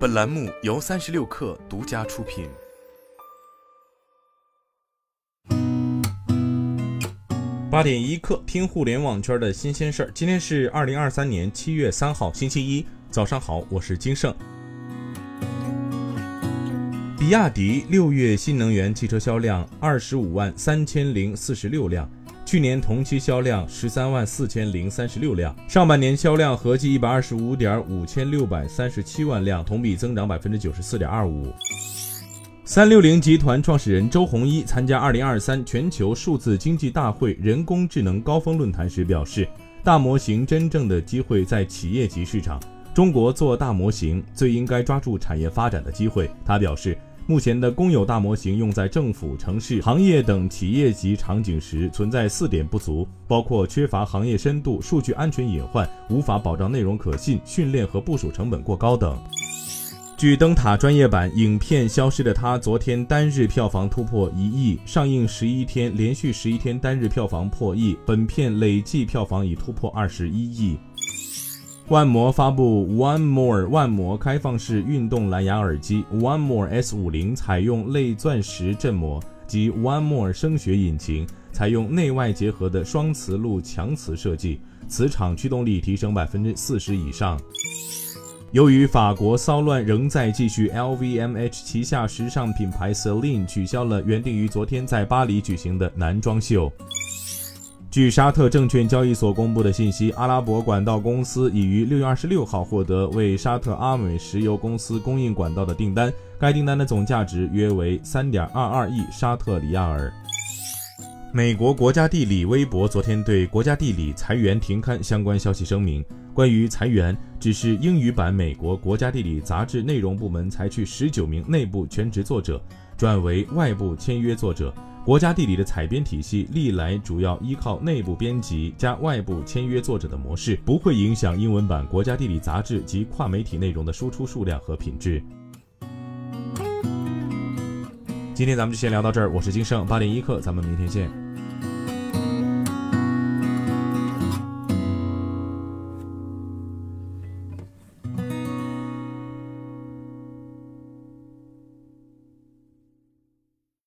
本栏目由三十六氪独家出品。八点一刻，听互联网圈的新鲜事儿。今天是二零二三年七月三号，星期一，早上好，我是金盛。比亚迪六月新能源汽车销量二十五万三千零四十六辆。去年同期销量十三万四千零三十六辆，上半年销量合计一百二十五点五千六百三十七万辆，同比增长百分之九十四点二五。三六零集团创始人周鸿祎参加二零二三全球数字经济大会人工智能高峰论坛时表示，大模型真正的机会在企业级市场，中国做大模型最应该抓住产业发展的机会。他表示。目前的公有大模型用在政府、城市、行业等企业级场景时，存在四点不足，包括缺乏行业深度、数据安全隐患、无法保障内容可信、训练和部署成本过高等。据灯塔专业版影片《消失的她》，昨天单日票房突破一亿，上映十一天，连续十一天单日票房破亿，本片累计票房已突破二十一亿。万魔发布 One More 万魔开放式运动蓝牙耳机 One More S 五零，采用类钻石振膜及 One More 声学引擎，采用内外结合的双磁路强磁设计，磁场驱动力提升百分之四十以上。由于法国骚乱仍在继续，LVMH 旗下时尚品牌 Celine 取消了原定于昨天在巴黎举行的男装秀。据沙特证券交易所公布的信息，阿拉伯管道公司已于六月二十六号获得为沙特阿美石油公司供应管道的订单，该订单的总价值约为三点二二亿沙特里亚尔。美国国家地理微博昨天对国家地理裁员停刊相关消息声明，关于裁员，只是英语版美国国家地理杂志内容部门裁去十九名内部全职作者，转为外部签约作者。国家地理的采编体系历来主要依靠内部编辑加外部签约作者的模式，不会影响英文版国家地理杂志及跨媒体内容的输出数量和品质。今天咱们就先聊到这儿，我是金盛八点一刻，咱们明天见。